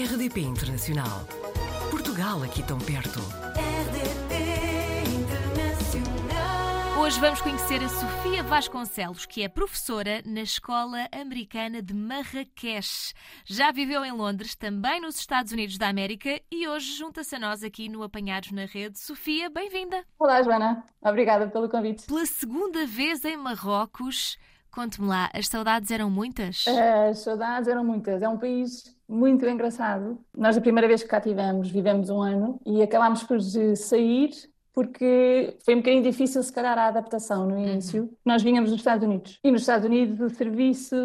RDP Internacional. Portugal aqui tão perto. RDP Internacional. Hoje vamos conhecer a Sofia Vasconcelos, que é professora na Escola Americana de Marrakech. Já viveu em Londres, também nos Estados Unidos da América e hoje junta-se a nós aqui no Apanhados na Rede. Sofia, bem-vinda! Olá, Joana. Obrigada pelo convite. Pela segunda vez em Marrocos, conte-me lá, as saudades eram muitas? As saudades eram muitas. É um país muito engraçado. Nós, a primeira vez que cá tivemos, vivemos um ano e acabámos por sair porque foi um bocadinho difícil, se calhar, a adaptação no início. Nós vínhamos dos Estados Unidos e nos Estados Unidos o serviço,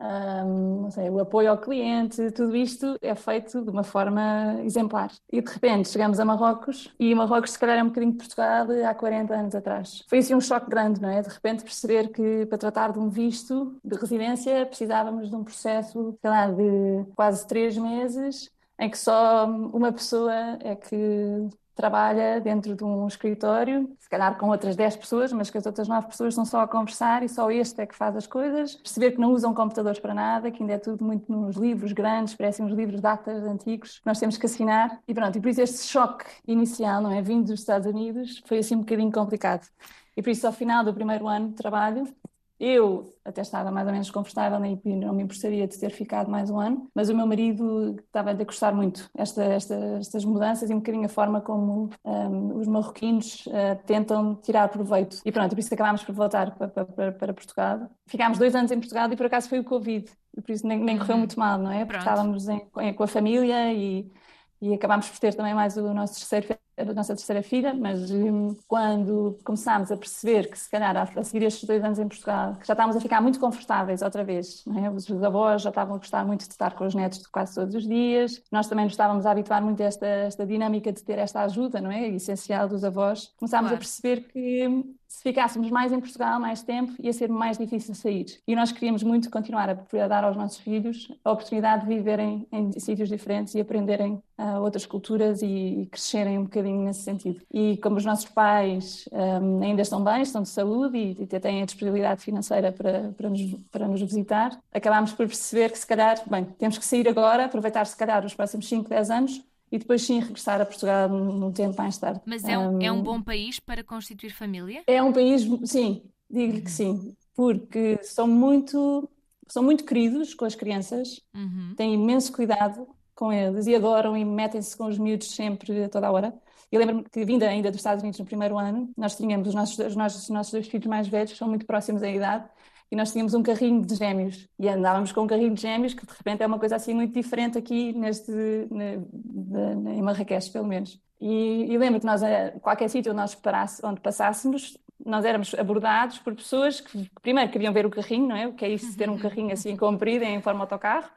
não sei, o apoio ao cliente, tudo isto é feito de uma forma exemplar. E de repente chegamos a Marrocos e Marrocos, se calhar, é um bocadinho de Portugal há 40 anos atrás. Foi assim um choque grande, não é? De repente perceber que para tratar de um visto de residência precisávamos de um processo, sei lá, de quase três meses, em que só uma pessoa é que trabalha dentro de um escritório, se calhar com outras 10 pessoas, mas que as outras 9 pessoas estão só a conversar e só este é que faz as coisas. Perceber que não usam computadores para nada, que ainda é tudo muito nos livros grandes, parecem uns livros datas antigos, que nós temos que assinar. E pronto, e por isso este choque inicial, não é? Vindo dos Estados Unidos, foi assim um bocadinho complicado. E por isso, ao final do primeiro ano de trabalho, eu até estava mais ou menos confortável e não me importaria de ter ficado mais um ano, mas o meu marido estava a gostar muito esta, esta, estas mudanças e um bocadinho a forma como um, os marroquinos uh, tentam tirar proveito. E pronto, por isso acabámos por voltar para, para, para, Portugal. Ficámos dois anos em Portugal e por acaso foi o Covid, e por isso nem, nem correu Uhum. muito mal, não é? Porque Pronto. estávamos em- com a família e, e acabámos por ter também mais o nosso terceiro, a nossa terceira filha, mas hum, quando começámos a perceber que se calhar a, seguir estes dois anos em Portugal, que já estávamos a ficar muito confortáveis outra vez, é? Os, avós já estavam a gostar muito de estar com os netos quase todos os dias, nós também nos estávamos a habituar muito a esta, esta dinâmica de ter esta ajuda, não é? Essencial dos avós. Começámos Claro. a perceber que hum, se ficássemos mais em Portugal mais tempo, ia ser mais difícil sair. E nós queríamos muito continuar a, dar aos nossos filhos a oportunidade de viverem em sítios diferentes e aprenderem ah, outras culturas e, e crescerem um bocadinho nesse sentido. E como os nossos pais ahm, ainda estão bem, estão de saúde e, e têm a disponibilidade financeira para, para, nos, para nos visitar, acabámos por perceber que se calhar, bem, temos que sair agora, aproveitar se calhar os próximos 5, 10 anos e depois sim regressar a Portugal num tempo mais tarde. Mas é um, é um Ahm, bom país para constituir família? é um país, sim, digo-lhe que sim, porque são muito, são muito queridos com as crianças, Uhum. têm imenso cuidado com eles e adoram e metem-se com os miúdos sempre, a toda a hora. Eu lembro-me que, vinda ainda dos Estados Unidos no primeiro ano, nós tínhamos os nossos, os nossos, os nossos dois filhos mais velhos, que são muito próximos em idade, e nós tínhamos um carrinho de gêmeos. E andávamos com um carrinho de gêmeos, que de repente é uma coisa assim muito diferente aqui neste, na- na- em Marrakech, pelo menos. E, e lembro que nós, a qualquer sítio onde nós parásse- onde passássemos, nós éramos abordados por pessoas que primeiro queriam ver o carrinho, não é? O que é isso de ter um carrinho assim comprido em forma de autocarro,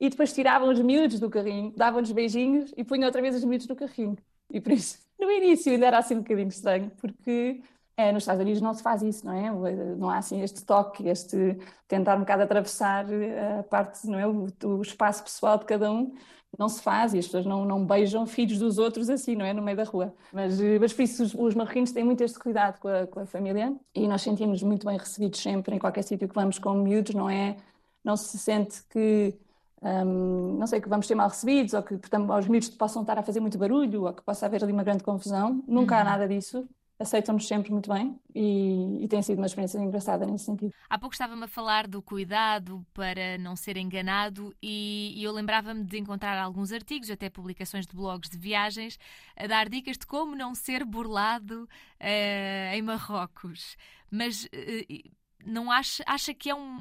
e depois tiravam os miúdos do carrinho, davam-lhes beijinhos e punham outra vez os miúdos no carrinho. E por isso, no início ainda era assim um bocadinho estranho, porque é, nos Estados Unidos não se faz isso, não é? Não há assim este toque, este tentar um bocado atravessar eh, a parte, não é? O, o espaço pessoal de cada um. Não se faz e as pessoas não, não beijam filhos dos outros assim, não é? No meio da rua. Mas, eh, mas por isso os, os marroquinos têm muito este cuidado com a, com a família e nós sentimos muito bem recebidos sempre em qualquer sítio que vamos com miúdos, não é? Não se sente que Hum, não sei, que vamos ser mal recebidos ou que portanto, os miúdos possam estar a fazer muito barulho ou que possa haver ali uma grande confusão. Nunca há Uhum. nada disso. Aceitam-nos sempre muito bem e, e tem sido uma experiência engraçada nesse sentido. Há pouco estava-me a falar do cuidado para não ser enganado e, e eu lembrava-me de encontrar alguns artigos, até publicações de blogs de viagens, a dar dicas de como não ser burlado eh, em Marrocos. Mas eh, não acha, acha que é um-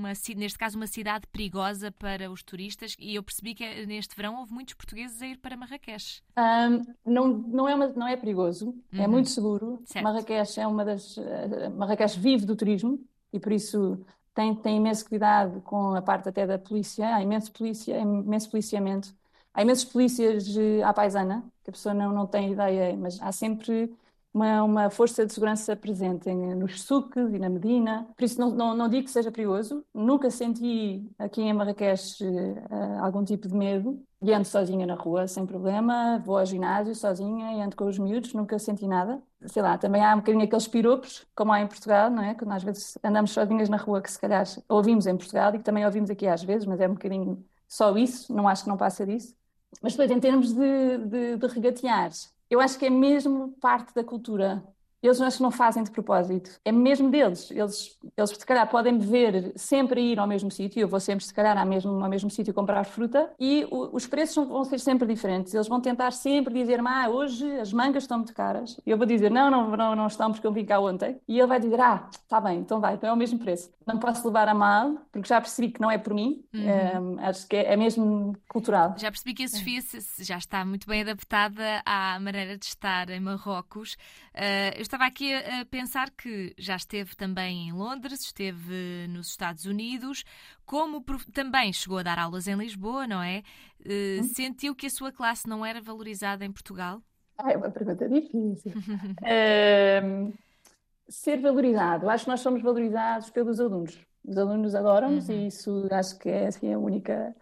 uma, neste caso uma cidade perigosa para os turistas? E eu percebi que eh, neste verão houve muitos portugueses a ir para Marrakech. Hum, não, não é uma- não é perigoso, é Uhum. muito seguro. Certo. Marrakech é uma das. eh, Marrakech vive do turismo e por isso tem, tem imenso cuidado com a parte até da polícia. Há imenso polícia, imenso policiamento. Há imensos polícias eh, à paisana, que a pessoa não, não tem ideia, mas há sempre uma, uma força de segurança presente nos souks e na Medina. Por isso não, não, não digo que seja perigoso. Nunca senti aqui em Marrakech eh, algum tipo de medo. E ando sozinha na rua, sem problema. Vou ao ginásio sozinha e ando com os miúdos, nunca senti nada. Sei lá, também há um bocadinho aqueles piropos, como há em Portugal, não é? Quando às vezes andamos sozinhas na rua, que se calhar ouvimos em Portugal e que também ouvimos aqui às vezes, mas é um bocadinho só isso, não acho que não passa disso. Mas depois, em termos de, de, de regatear, eu acho que é mesmo parte da cultura eles acho que não fazem de propósito. É mesmo deles. Eles, eles se calhar, podem me ver sempre ir ao mesmo sítio. Eu vou sempre, se calhar, ao mesmo, ao mesmo sítio comprar fruta e o, os preços vão ser sempre diferentes. Eles vão tentar sempre dizer-me, ah, hoje as mangas estão muito caras. E eu vou dizer, não, não, não, não estão porque eu vim cá ontem. E ele vai dizer, ah, está bem, então vai, então é o mesmo preço. Não posso levar a mal, porque já percebi que não é por mim. Uhum. Um, acho que é, é, mesmo cultural. Já percebi que a Sofia já está muito bem adaptada à maneira de estar em Marrocos. Uh, estava aqui a, pensar que já esteve também em Londres, esteve nos Estados Unidos, como também chegou a dar aulas em Lisboa, não é? Uh, sentiu que a sua classe não era valorizada em Portugal? Ah, é uma pergunta difícil. uh, ser valorizado, acho que nós somos valorizados pelos alunos. Os alunos adoram-nos uhum. e isso acho que é assim, a única,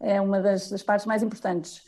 é uma das, das partes mais importantes.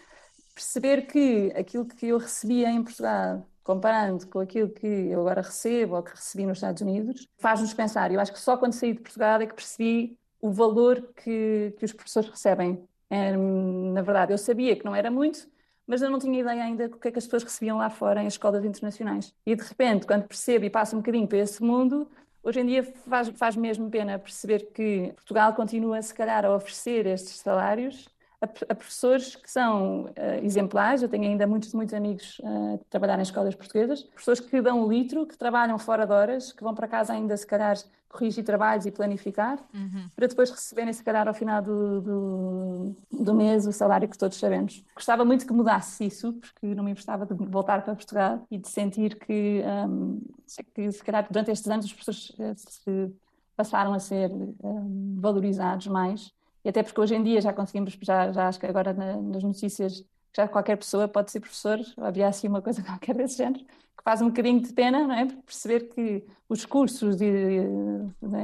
Perceber que aquilo que eu recebia em Portugal comparando com aquilo que eu agora recebo ou que recebi nos Estados Unidos, faz-nos pensar. Eu acho que só quando saí de Portugal é que percebi o valor que, que os professores recebem. É, na verdade, eu sabia que não era muito, mas eu não tinha ideia ainda do que é que as pessoas recebiam lá fora em escolas internacionais. E de repente, quando percebo e passo um bocadinho para esse mundo, hoje em dia faz, faz mesmo pena perceber que Portugal continua, se calhar, a oferecer estes salários a, a professores que são uh, exemplares. Eu tenho ainda muitos, muitos amigos uh, a trabalhar em escolas portuguesas, professores que dão um litro, que trabalham fora de horas, que vão para casa ainda, se calhar, corrigir trabalhos e planificar, uhum. para depois receberem, se calhar, ao final do, do, do, mês, o salário que todos sabemos. Gostava muito que mudasse isso, porque não me importava de voltar para Portugal e de sentir que, um, que se calhar, durante estes anos, os professores eh, se passaram a ser um, valorizados mais e até porque hoje em dia já conseguimos, já, já acho que agora na, nas notícias, já qualquer pessoa pode ser professor, havia assim uma coisa qualquer desse género, que faz um bocadinho de pena, não é? Perceber que os cursos de,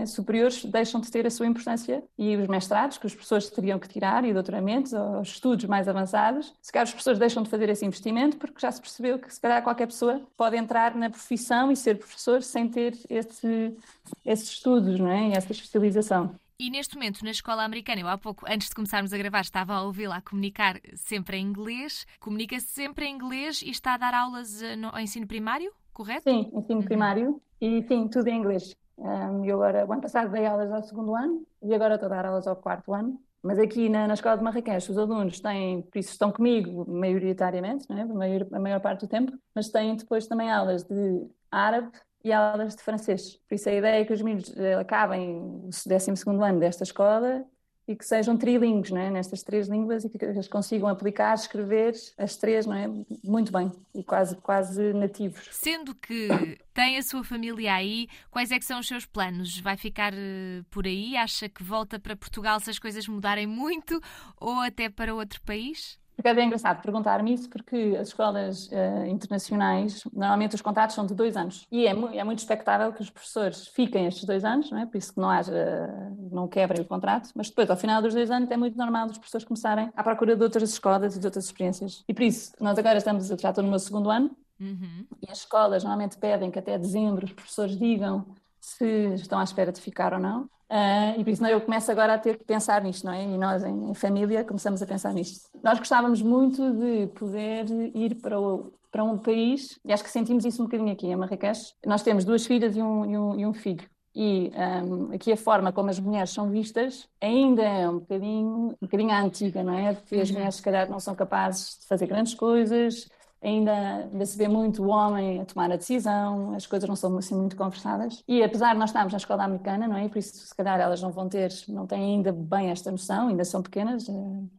é? superiores deixam de ter a sua importância e os mestrados que os professores teriam que tirar e doutoramentos ou estudos mais avançados, se calhar os professores deixam de fazer esse investimento porque já se percebeu que se calhar qualquer pessoa pode entrar na profissão e ser professor sem ter esse, esses estudos, não é? E essa especialização. E neste momento, na escola americana, eu há pouco, antes de começarmos a gravar, estava a ouvi-la a comunicar sempre em inglês. Comunica-se sempre em inglês e está a dar aulas eh, no, ao ensino primário, correto? Sim, ensino uhum. primário e sim, tudo em inglês. Um, eu agora, o ano passado dei aulas ao segundo ano e agora estou a dar aulas ao quarto ano. Mas aqui na, na escola de Marrakech, os alunos têm, por isso estão comigo maioritariamente, não é? a, maior, a maior parte do tempo, mas têm depois também aulas de árabe, e aulas de francês. Por isso a ideia é que os meninos eh, acabem o 12 ano desta escola e que sejam trilingues não é? nestas três línguas e que eles consigam aplicar, escrever as três não é? muito bem e quase, quase nativos. Sendo que tem a sua família aí, quais é que são os seus planos? Vai ficar uh, por aí? Acha que volta para Portugal se as coisas mudarem muito ou até para outro país? Porque é engraçado perguntar-me isso, porque as escolas uh, internacionais, normalmente os contratos são de dois anos. E é, é, muito expectável que os professores fiquem estes dois anos, não é? por isso que não haja, não quebrem o contrato, mas depois, ao final dos dois anos, é muito normal os professores começarem à procura de outras escolas e de outras experiências. E por isso, nós agora estamos, já estou no meu segundo ano, uhum. e as escolas normalmente pedem que até dezembro os professores digam se estão à espera de ficar ou não. Uh, e por isso não, eu começo agora a ter que pensar nisto, não é? E nós, em, em, família, começamos a pensar nisto. Nós gostávamos muito de poder ir para, o, para um país, e acho que sentimos isso um bocadinho aqui em Marrakech. Nós temos duas filhas e um, e um, e um filho. E um, aqui a forma como as mulheres são vistas ainda é um bocadinho, um bocadinho antiga, não é? Porque as uhum. mulheres, se calhar, não são capazes de fazer grandes coisas, ainda, se vê muito o homem a tomar a decisão, as coisas não são assim muito conversadas. E apesar de nós estarmos na escola americana, não é? Por isso, se calhar, elas não vão ter, não têm ainda bem esta noção, ainda são pequenas. Eh,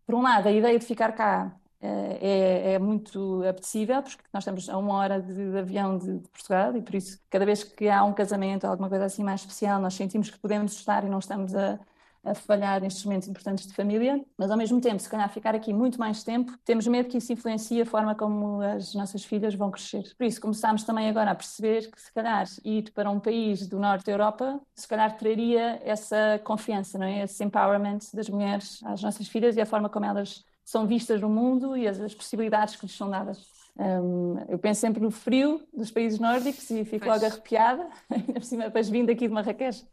por um lado, a ideia de ficar cá eh, é, é, muito apetecível, porque nós estamos a uma hora de, de avião de, de, Portugal e por isso, cada vez que há um casamento ou alguma coisa assim mais especial, nós sentimos que podemos estar e não estamos a, a falhar nestes momentos importantes de família, mas ao mesmo tempo, se calhar ficar aqui muito mais tempo, temos medo que isso influencie a forma como as nossas filhas vão crescer. Por isso, começámos também agora a perceber que se calhar ir para um país do norte da Europa, se calhar traria essa confiança, não é? Esse empowerment das mulheres às nossas filhas e a forma como elas são vistas no mundo e as, as possibilidades que lhes são dadas. Um, eu penso sempre no frio dos países nórdicos e fico pois. logo arrepiada, ainda por cima, depois vindo aqui de Marrakech,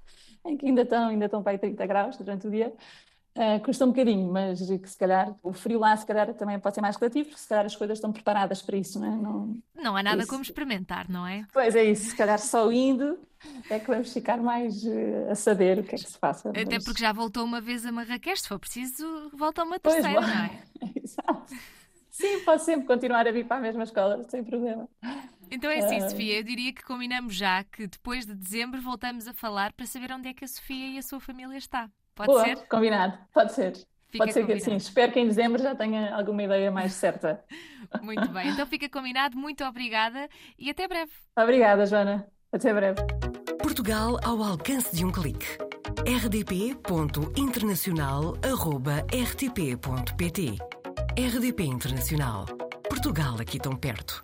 em que ainda estão, ainda estão para aí 30 graus durante o dia. Uh, custa um bocadinho, mas que se calhar o frio lá se calhar também pode ser mais relativo, porque se calhar as coisas estão preparadas para isso, não é? Não, não há nada isso. como experimentar, não é? Pois é isso, se calhar só indo é que vamos ficar mais uh, a saber o que é que se passa. Até mas... porque já voltou uma vez a Marrakech, se for preciso, volta uma terceira, pois, não é? Exato. Sim, posso sempre continuar a vir para a mesma escola, sem problema. Então é assim, uh... Sofia, eu diria que combinamos já que depois de dezembro voltamos a falar para saber onde é que a Sofia e a sua família está. Pode Boa, ser? Combinado, pode ser. Fica pode ser combinado. que assim, espero que em dezembro já tenha alguma ideia mais certa. Muito bem, então fica combinado, muito obrigada e até breve. Obrigada, Joana. Até breve. Portugal ao alcance de um clique. rdp.internacional.rtp.pt RDP Internacional. Portugal aqui tão perto.